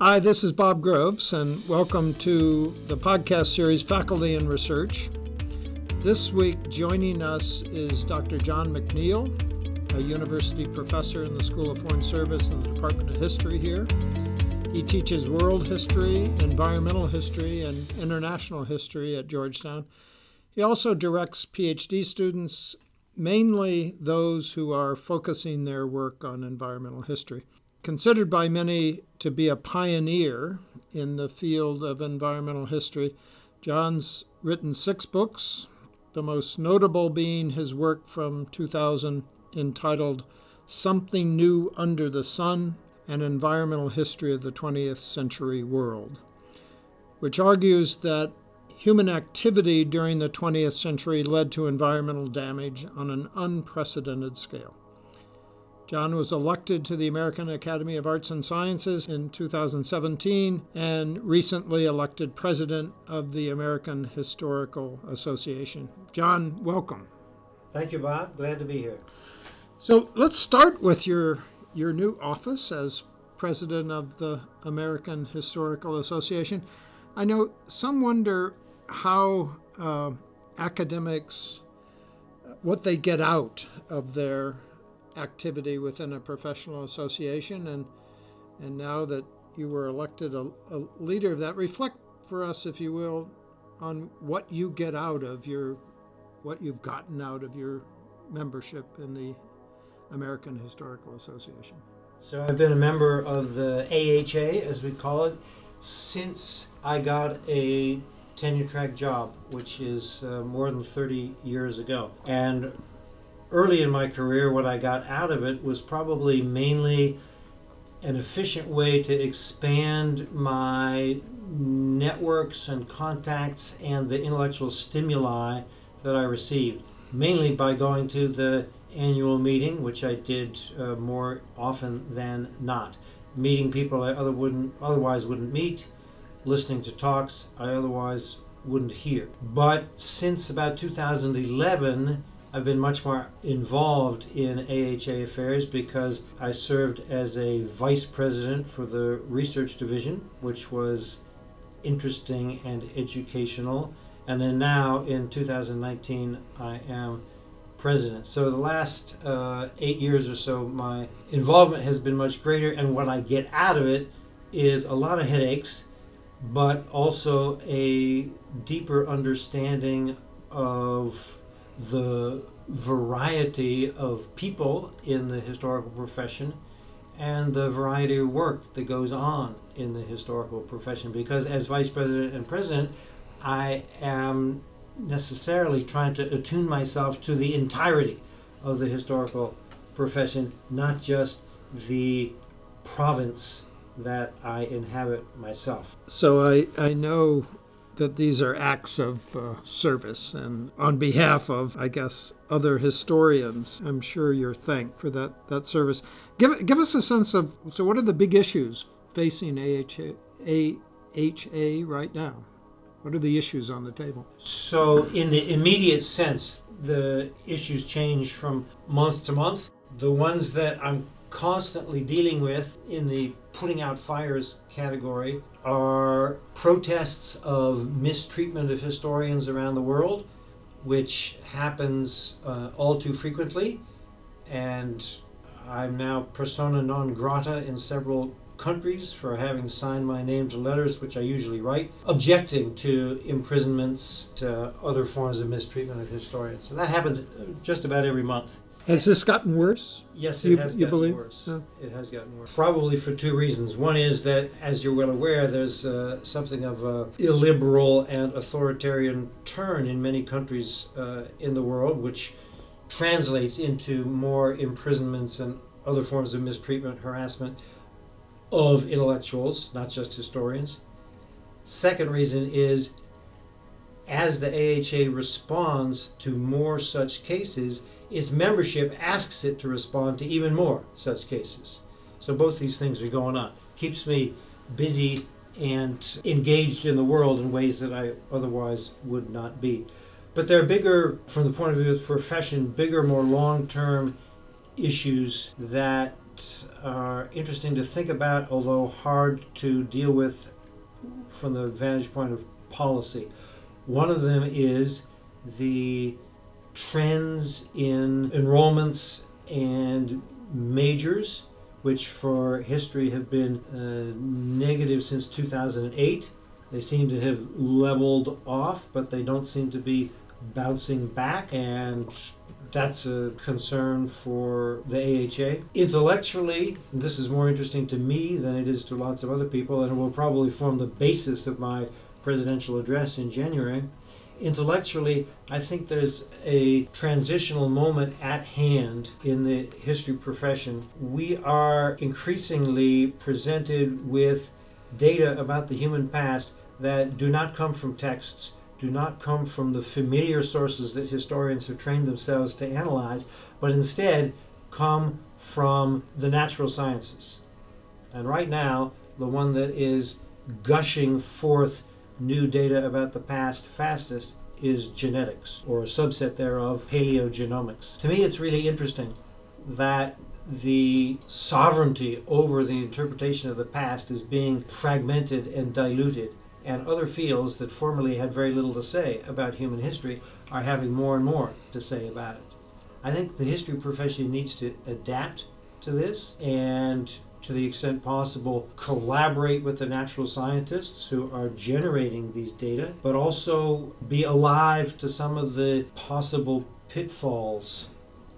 Hi, this is Bob Groves, and welcome to the podcast series Faculty and Research. This week, joining us is Dr. John McNeill, a university professor in the School of Foreign Service and the Department of History here. He teaches world history, environmental history, and international history at Georgetown. He also directs PhD students, mainly those who are focusing their work on environmental history. Considered by many to be a pioneer in the field of environmental history, John's written six books, the most notable being his work from 2000 entitled Something New Under the Sun An Environmental History of the 20th Century World, which argues that human activity during the 20th century led to environmental damage on an unprecedented scale. John was elected to the American Academy of Arts and Sciences in 2017 and recently elected president of the American Historical Association. John, welcome. Thank you, Bob. Glad to be here. So let's start with your your new office as president of the American Historical Association. I know some wonder how uh, academics what they get out of their activity within a professional association and and now that you were elected a, a leader of that reflect for us if you will on what you get out of your what you've gotten out of your membership in the American Historical Association. So I've been a member of the AHA, as we call it, since I got a tenure track job, which is uh, more than 30 years ago. And early in my career, what I got out of it was probably mainly an efficient way to expand my networks and contacts and the intellectual stimuli that I received, mainly by going to the annual meeting, which I did uh, more often than not. Meeting people I other wouldn't, otherwise wouldn't meet, listening to talks I otherwise wouldn't hear. But since about 2011, I've been much more involved in AHA affairs because I served as a vice president for the research division, which was interesting and educational. And then now in 2019, I am president. So the last uh, eight years or so, my involvement has been much greater, and what I get out of it is a lot of headaches, but also a deeper understanding of the variety of people in the historical profession and the variety of work that goes on in the historical profession. Because as vice president and president, I am necessarily trying to attune myself to the entirety of the historical profession, not just the province that I inhabit myself. So I, I know that these are acts of uh, service, and on behalf of, I guess, other historians, I'm sure you're thanked for that, that service. Give, give us a sense of so, what are the big issues facing AHA, AHA right now? What are the issues on the table? So, in the immediate sense, the issues change from month to month. The ones that I'm constantly dealing with in the putting out fires category are protests of mistreatment of historians around the world, which happens uh, all too frequently. And I'm now persona non grata in several countries for having signed my name to letters, which I usually write, objecting to imprisonments, to other forms of mistreatment of historians. So that happens just about every month. Has this gotten worse? Yes, it you, has gotten believe? worse. Oh. It has gotten worse. Probably for two reasons. One is that, as you're well aware, there's uh, something of a illiberal and authoritarian turn in many countries uh, in the world, which translates into more imprisonments and other forms of mistreatment, harassment of intellectuals, not just historians. Second reason is as the AHA responds to more such cases, its membership asks it to respond to even more such cases. So both these things are going on. Keeps me busy and engaged in the world in ways that I otherwise would not be. But there are bigger, from the point of view of the profession, bigger, more long term issues that that are interesting to think about, although hard to deal with from the vantage point of policy. One of them is the trends in enrollments and majors, which for history have been uh, negative since 2008. They seem to have leveled off, but they don't seem to be bouncing back, and that's a concern for the AHA. Intellectually, this is more interesting to me than it is to lots of other people, and it will probably form the basis of my presidential address in January. Intellectually, I think there's a transitional moment at hand in the history profession. We are increasingly presented with data about the human past that do not come from texts do not come from the familiar sources that historians have trained themselves to analyze, but instead come from the natural sciences. And right now, the one that is gushing forth new data about the past fastest is genetics, or a subset thereof, paleogenomics. To me, it's really interesting that the sovereignty over the interpretation of the past is being fragmented and diluted and other fields that formerly had very little to say about human history are having more and more to say about it. I think the history profession needs to adapt to this and to the extent possible, collaborate with the natural scientists who are generating these data, but also be alive to some of the possible pitfalls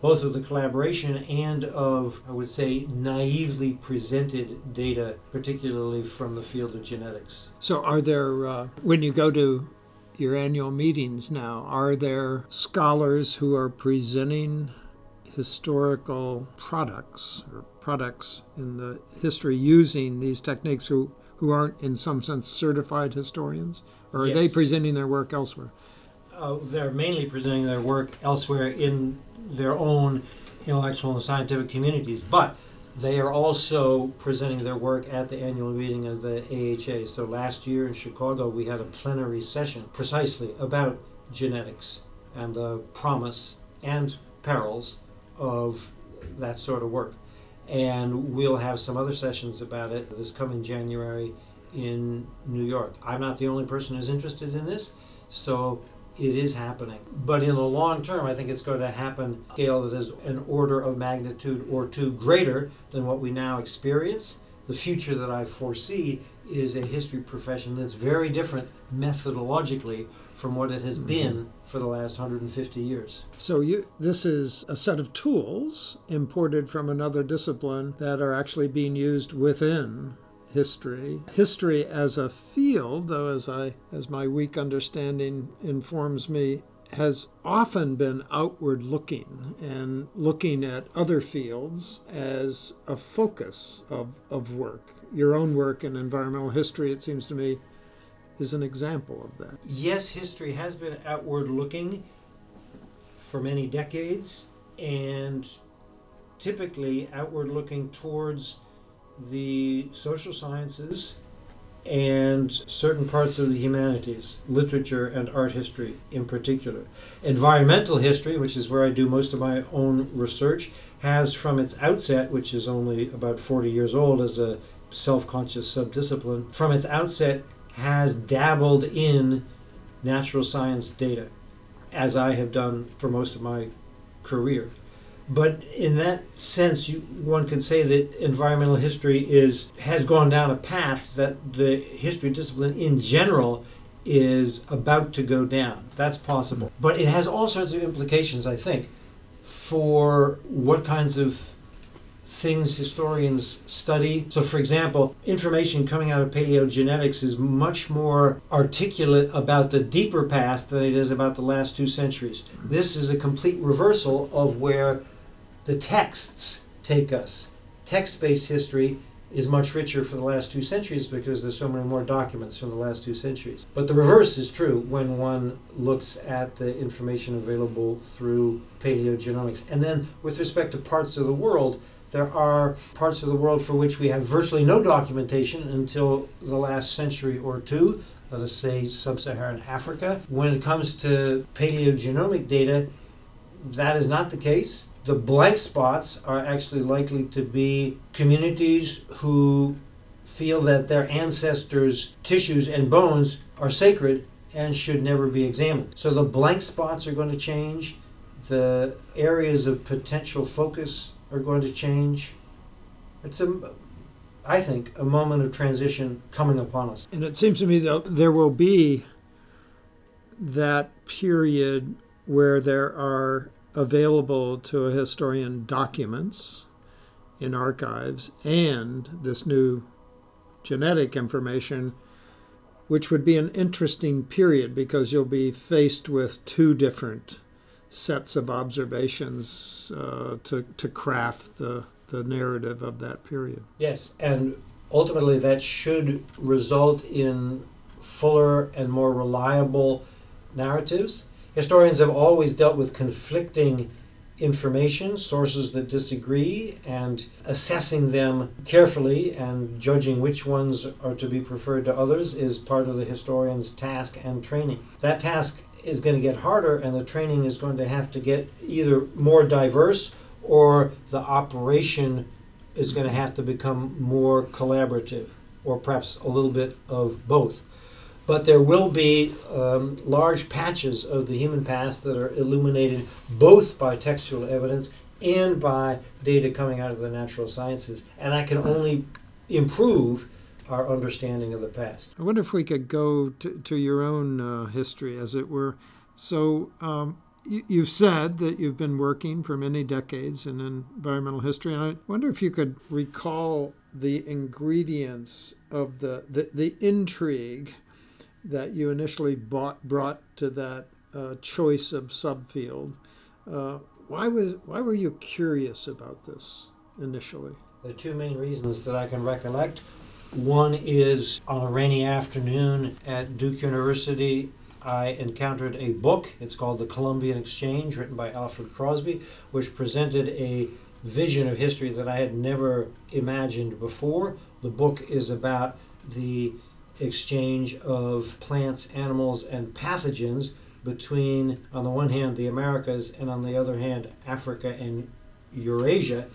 both of the collaboration and of, I would say, naively presented data, particularly from the field of genetics. So, are there, uh, when you go to your annual meetings now, are there scholars who are presenting historical products or products in the history using these techniques who, who aren't, in some sense, certified historians? Or are yes. they presenting their work elsewhere? Uh, they're mainly presenting their work elsewhere in their own intellectual and scientific communities, but they are also presenting their work at the annual meeting of the AHA. So last year in Chicago, we had a plenary session precisely about genetics and the promise and perils of that sort of work. And we'll have some other sessions about it this coming January in New York. I'm not the only person who's interested in this, so it is happening. But in the long term, I think it's going to happen scale that is an order of magnitude or two greater than what we now experience. The future that I foresee is a history profession that's very different methodologically from what it has mm-hmm. been for the last 150 years. So you this is a set of tools imported from another discipline that are actually being used within history. History as a field, though as I as my weak understanding informs me, has often been outward looking and looking at other fields as a focus of, of work. Your own work in environmental history, it seems to me, is an example of that. Yes, history has been outward looking for many decades and typically outward looking towards the social sciences and certain parts of the humanities, literature and art history in particular. Environmental history, which is where I do most of my own research, has from its outset, which is only about 40 years old as a self conscious subdiscipline, from its outset has dabbled in natural science data, as I have done for most of my career. But in that sense, you, one could say that environmental history is has gone down a path that the history discipline in general is about to go down. That's possible. But it has all sorts of implications, I think, for what kinds of things historians study. So, for example, information coming out of paleogenetics is much more articulate about the deeper past than it is about the last two centuries. This is a complete reversal of where the texts take us. Text based history is much richer for the last two centuries because there's so many more documents from the last two centuries. But the reverse is true when one looks at the information available through paleogenomics. And then with respect to parts of the world, there are parts of the world for which we have virtually no documentation until the last century or two, let us say sub Saharan Africa. When it comes to paleogenomic data, that is not the case The blank spots are actually likely to be communities who feel that their ancestors' tissues and bones are sacred and should never be examined. So the blank spots are going to change, the areas of potential focus are going to change. It's a, I think, a moment of transition coming upon us. And it seems to me that there will be that period where there are available to a historian documents in archives and this new genetic information, which would be an interesting period because you'll be faced with two different sets of observations uh, to, to craft the, the narrative of that period. Yes, and ultimately that should result in fuller and more reliable narratives. Historians have always dealt with conflicting information, sources that disagree, and assessing them carefully and judging which ones are to be preferred to others is part of the historian's task and training. That task is going to get harder, and the training is going to have to get either more diverse or the operation is going to have to become more collaborative, or perhaps a little bit of both but there will be um, large patches of the human past that are illuminated both by textual evidence and by data coming out of the natural sciences. And that can only improve our understanding of the past. I wonder if we could go to, to your own uh, history, as it were. So, um, you, have said that you've been working for many decades in environmental history, and I wonder if you could recall the ingredients of the, the, the intrigue that you initially bought, brought to that uh, choice of subfield. Uh, why was why were you curious about this initially? The two main reasons that I can recollect. One is on a rainy afternoon at Duke University, I encountered a book. It's called The Columbian Exchange, written by Alfred Crosby, which presented a vision of history that I had never imagined before. The book is about the exchange of plants, animals, and pathogens between, on the one hand, the Americas, and on the other hand, Africa and Eurasia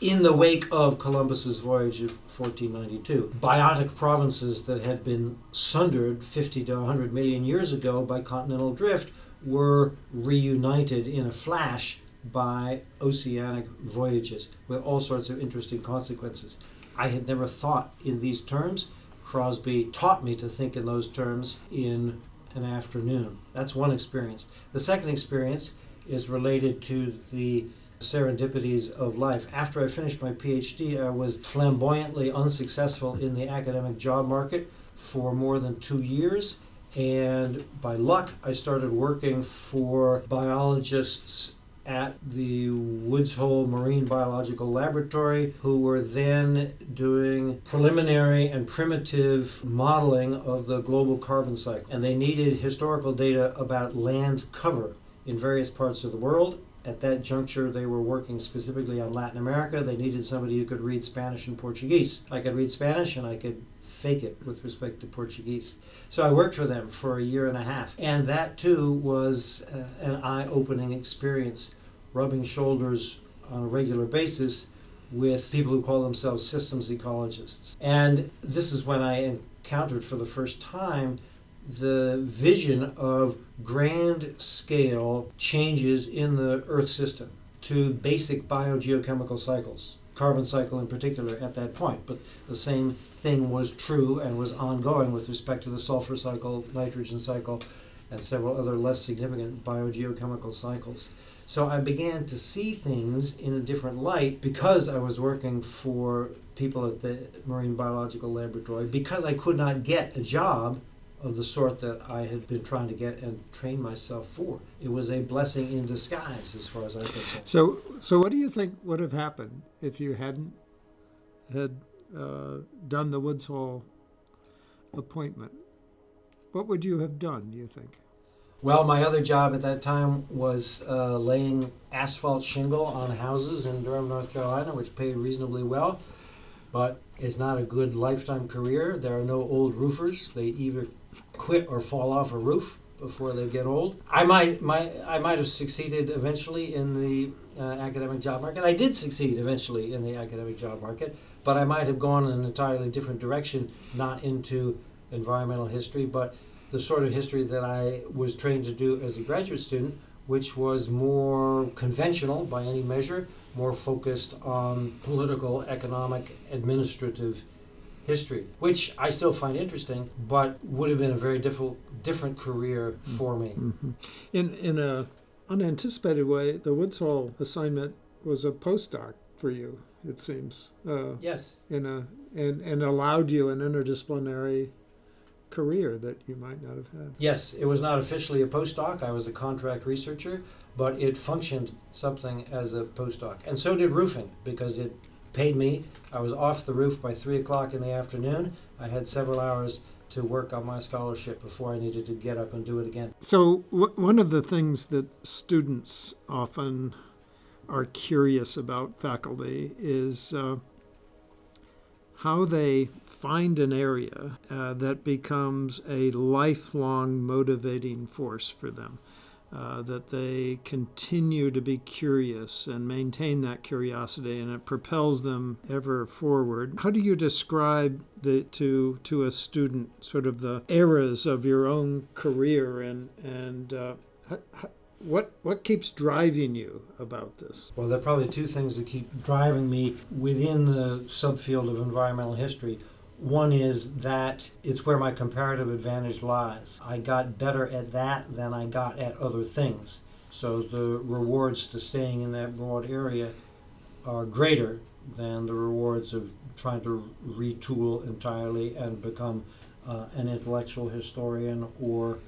in the wake of Columbus's voyage of 1492. Biotic provinces that had been sundered 50 to 100 million years ago by continental drift were reunited in a flash by oceanic voyages with all sorts of interesting consequences. I had never thought in these terms. Crosby taught me to think in those terms in an afternoon. That's one experience. The second experience is related to the serendipities of life. After I finished my PhD, I was flamboyantly unsuccessful in the academic job market for more than two years. And by luck, I started working for biologists at the Woods Hole Marine Biological Laboratory, who were then doing preliminary and primitive modeling of the global carbon cycle. And they needed historical data about land cover in various parts of the world. At that juncture, they were working specifically on Latin America. They needed somebody who could read Spanish and Portuguese. I could read Spanish and I could fake it with respect to Portuguese. So I worked for them for a year and a half. And that too was uh, an eye opening experience, rubbing shoulders on a regular basis with people who call themselves systems ecologists. And this is when I encountered for the first time the vision of grand scale changes in the Earth system to basic biogeochemical cycles, carbon cycle in particular at that point. But the same thing was true and was ongoing with respect to the sulfur cycle, nitrogen cycle, and several other less significant biogeochemical cycles. So I began to see things in a different light because I was working for people at the Marine Biological Laboratory, because I could not get a job of the sort that I had been trying to get and train myself for. It was a blessing in disguise, as far as I'm concerned. So, so what do you think would have happened if you hadn't had uh, done the Woods Hole appointment, what would you have done, do you think? Well, my other job at that time was uh, laying asphalt shingle on houses in Durham, North Carolina, which paid reasonably well, but it's not a good lifetime career. There are no old roofers. They either quit or fall off a roof. before they get old. I might, I might have succeeded eventually in the uh, academic job market. I did succeed eventually in the academic job market, but I might have gone in an entirely different direction, not into environmental history, but the sort of history that I was trained to do as a graduate student, which was more conventional by any measure, more focused on political, economic, administrative history, which I still find interesting, but would have been a very difficult, different career for me. Mm-hmm. In in a unanticipated way, the Woods Hole assignment was a postdoc for you. It seems. Uh, yes. In a and and allowed you an interdisciplinary career that you might not have had. Yes, it was not officially a postdoc. I was a contract researcher, but it functioned something as a postdoc. And so did roofing because it paid me. I was off the roof by three o'clock in the afternoon. I had several hours to work on my scholarship before I needed to get up and do it again. So, w- one of the things that students often are curious about faculty is uh, how they find an area uh, that becomes a lifelong motivating force for them. Uh, that they continue to be curious and maintain that curiosity, and it propels them ever forward. How do you describe the, to to a student sort of the eras of your own career and and uh, what what keeps driving you about this? Well, there are probably two things that keep driving me within the subfield of environmental history. One is that it's where my comparative advantage lies. I got better at that than I got at other things. So the rewards to staying in that broad area are greater than the rewards of trying to retool entirely and become uh, an intellectual historian or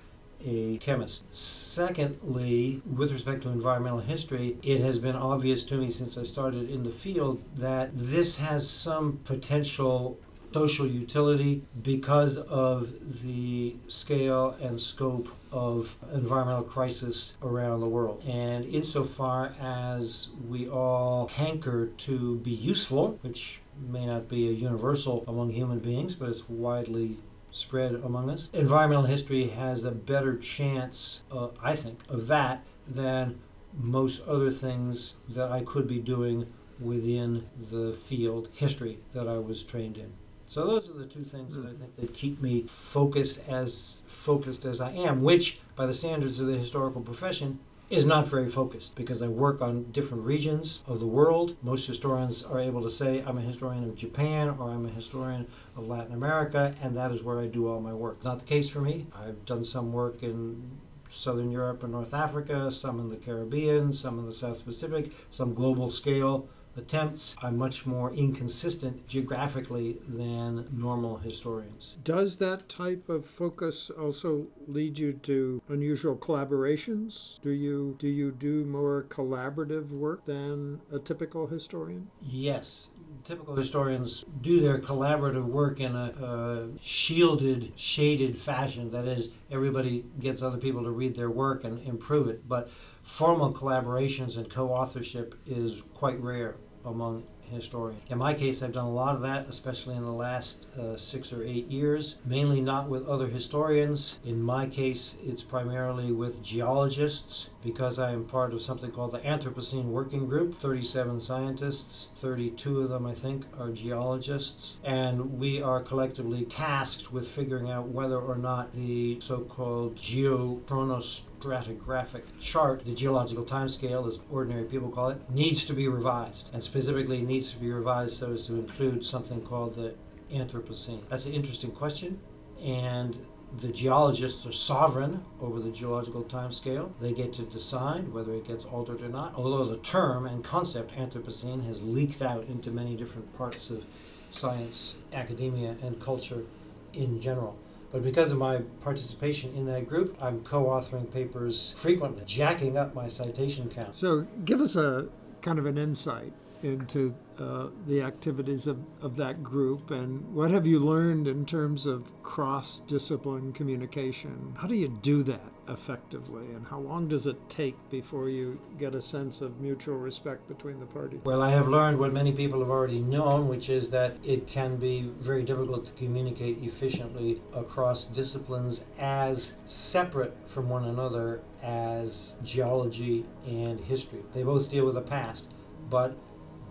a chemist. Secondly, with respect to environmental history, it has been obvious to me since I started in the field that this has some potential social utility because of the scale and scope of environmental crisis around the world. And insofar as we all hanker to be useful, which may not be a universal among human beings, but it's widely spread among us, environmental history has a better chance, uh, I think, of that than most other things that I could be doing within the field history that I was trained in. So those are the two things that I mm. think that keep me focused as focused as I am, which by the standards of the historical profession is not very focused because I work on different regions of the world. Most historians are able to say I'm a historian of Japan or I'm a historian of Latin America, and that is where I do all my work. It's not the case for me. I've done some work in Southern Europe and North Africa, some in the Caribbean, some in the South Pacific, some global scale attempts are much more inconsistent geographically than normal historians. Does that type of focus also lead you to unusual collaborations? Do you do you do more collaborative work than a typical historian? Yes, typical historians do their collaborative work in a, a, shielded, shaded fashion. That is, everybody gets other people to read their work and improve it. But formal collaborations and co authorship is quite rare among historians. In my case, I've done a lot of that, especially in the last uh, six or eight years, mainly not with other historians. In my case, it's primarily with geologists because I am part of something called the Anthropocene Working Group 37 scientists, 32 of them, I think, are geologists, and we are collectively tasked with figuring out whether or not the so called geochronos stratigraphic chart, the geological timescale, as ordinary people call it, needs to be revised, and specifically needs to be revised so as to include something called the Anthropocene. That's an interesting question, and the geologists are sovereign over the geological timescale. They get to decide whether it gets altered or not, although the term and concept Anthropocene has leaked out into many different parts of science, academia, and culture in general. But because of my participation in that group, I'm co authoring papers frequently, jacking up my citation count. So, give us a kind of an insight into uh, the activities of, of that group, and what have you learned in terms of cross discipline communication? How do you do that effectively, and how long does it take before you get a sense of mutual respect between the parties? Well, I have learned what many people have already known, which is that it can be very difficult to communicate efficiently across disciplines as separate from one another as geology and history. They both deal with the past, but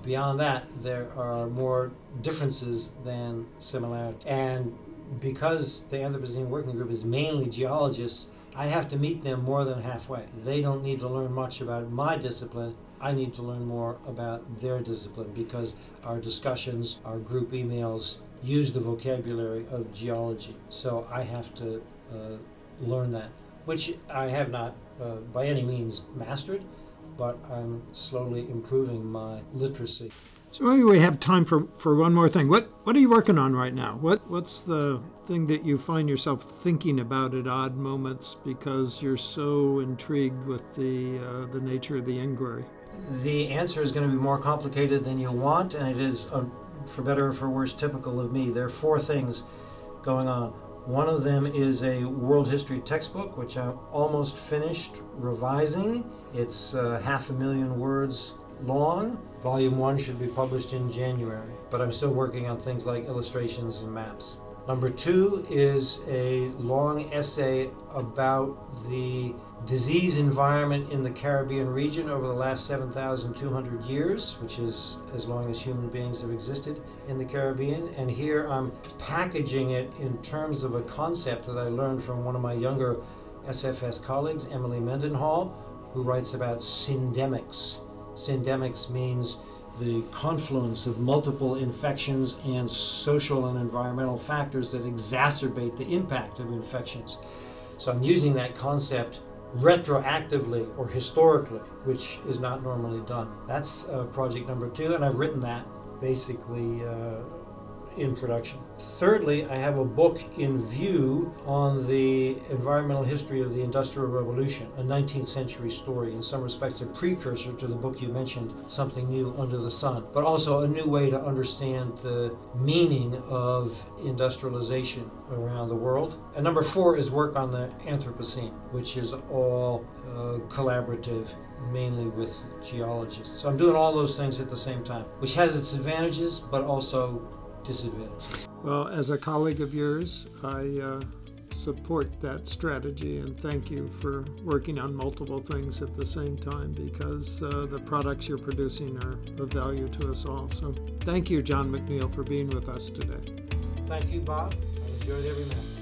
beyond that, there are more differences than similarities. And because the Anthropocene Working Group is mainly geologists, I have to meet them more than halfway. They don't need to learn much about my discipline. I need to learn more about their discipline because our discussions, our group emails use the vocabulary of geology. So I have to uh, learn that, which I have not uh, by any means mastered, but I'm slowly improving my literacy. So maybe we have time for, for one more thing. What what are you working on right now? What what's the thing that you find yourself thinking about at odd moments because you're so intrigued with the uh, the nature of the inquiry? The answer is going to be more complicated than you want, and it is, uh, for better or for worse, typical of me. There are four things going on. One of them is a world history textbook, which I'm almost finished revising. It's uh, half a million words long. Volume 1 should be published in January, but I'm still working on things like illustrations and maps. Number two is a long essay about the disease environment in the Caribbean region over the last 7,200 years, which is as long as human beings have existed in the Caribbean. And here I'm packaging it in terms of a concept that I learned from one of my younger SFS colleagues, Emily Mendenhall, who writes about syndemics. Syndemics means the confluence of multiple infections and social and environmental factors that exacerbate the impact of infections. So I'm using that concept retroactively or historically, which is not normally done. That's uh, project number two, and I've written that basically uh, in production. Thirdly, I have a book in view on the environmental history of the Industrial Revolution, a 19th century story, in some respects a precursor to the book you mentioned, Something New Under the Sun, but also a new way to understand the meaning of industrialization around the world. And number four is work on the Anthropocene, which is all uh, collaborative mainly with geologists. So I'm doing all those things at the same time, which has its advantages, but also disadvantages. Well, as a colleague of yours, I uh, support that strategy and thank you for working on multiple things at the same time because uh, the products you're producing are of value to us all. So thank you, John McNeill, for being with us today. Thank you, Bob. I enjoyed every minute.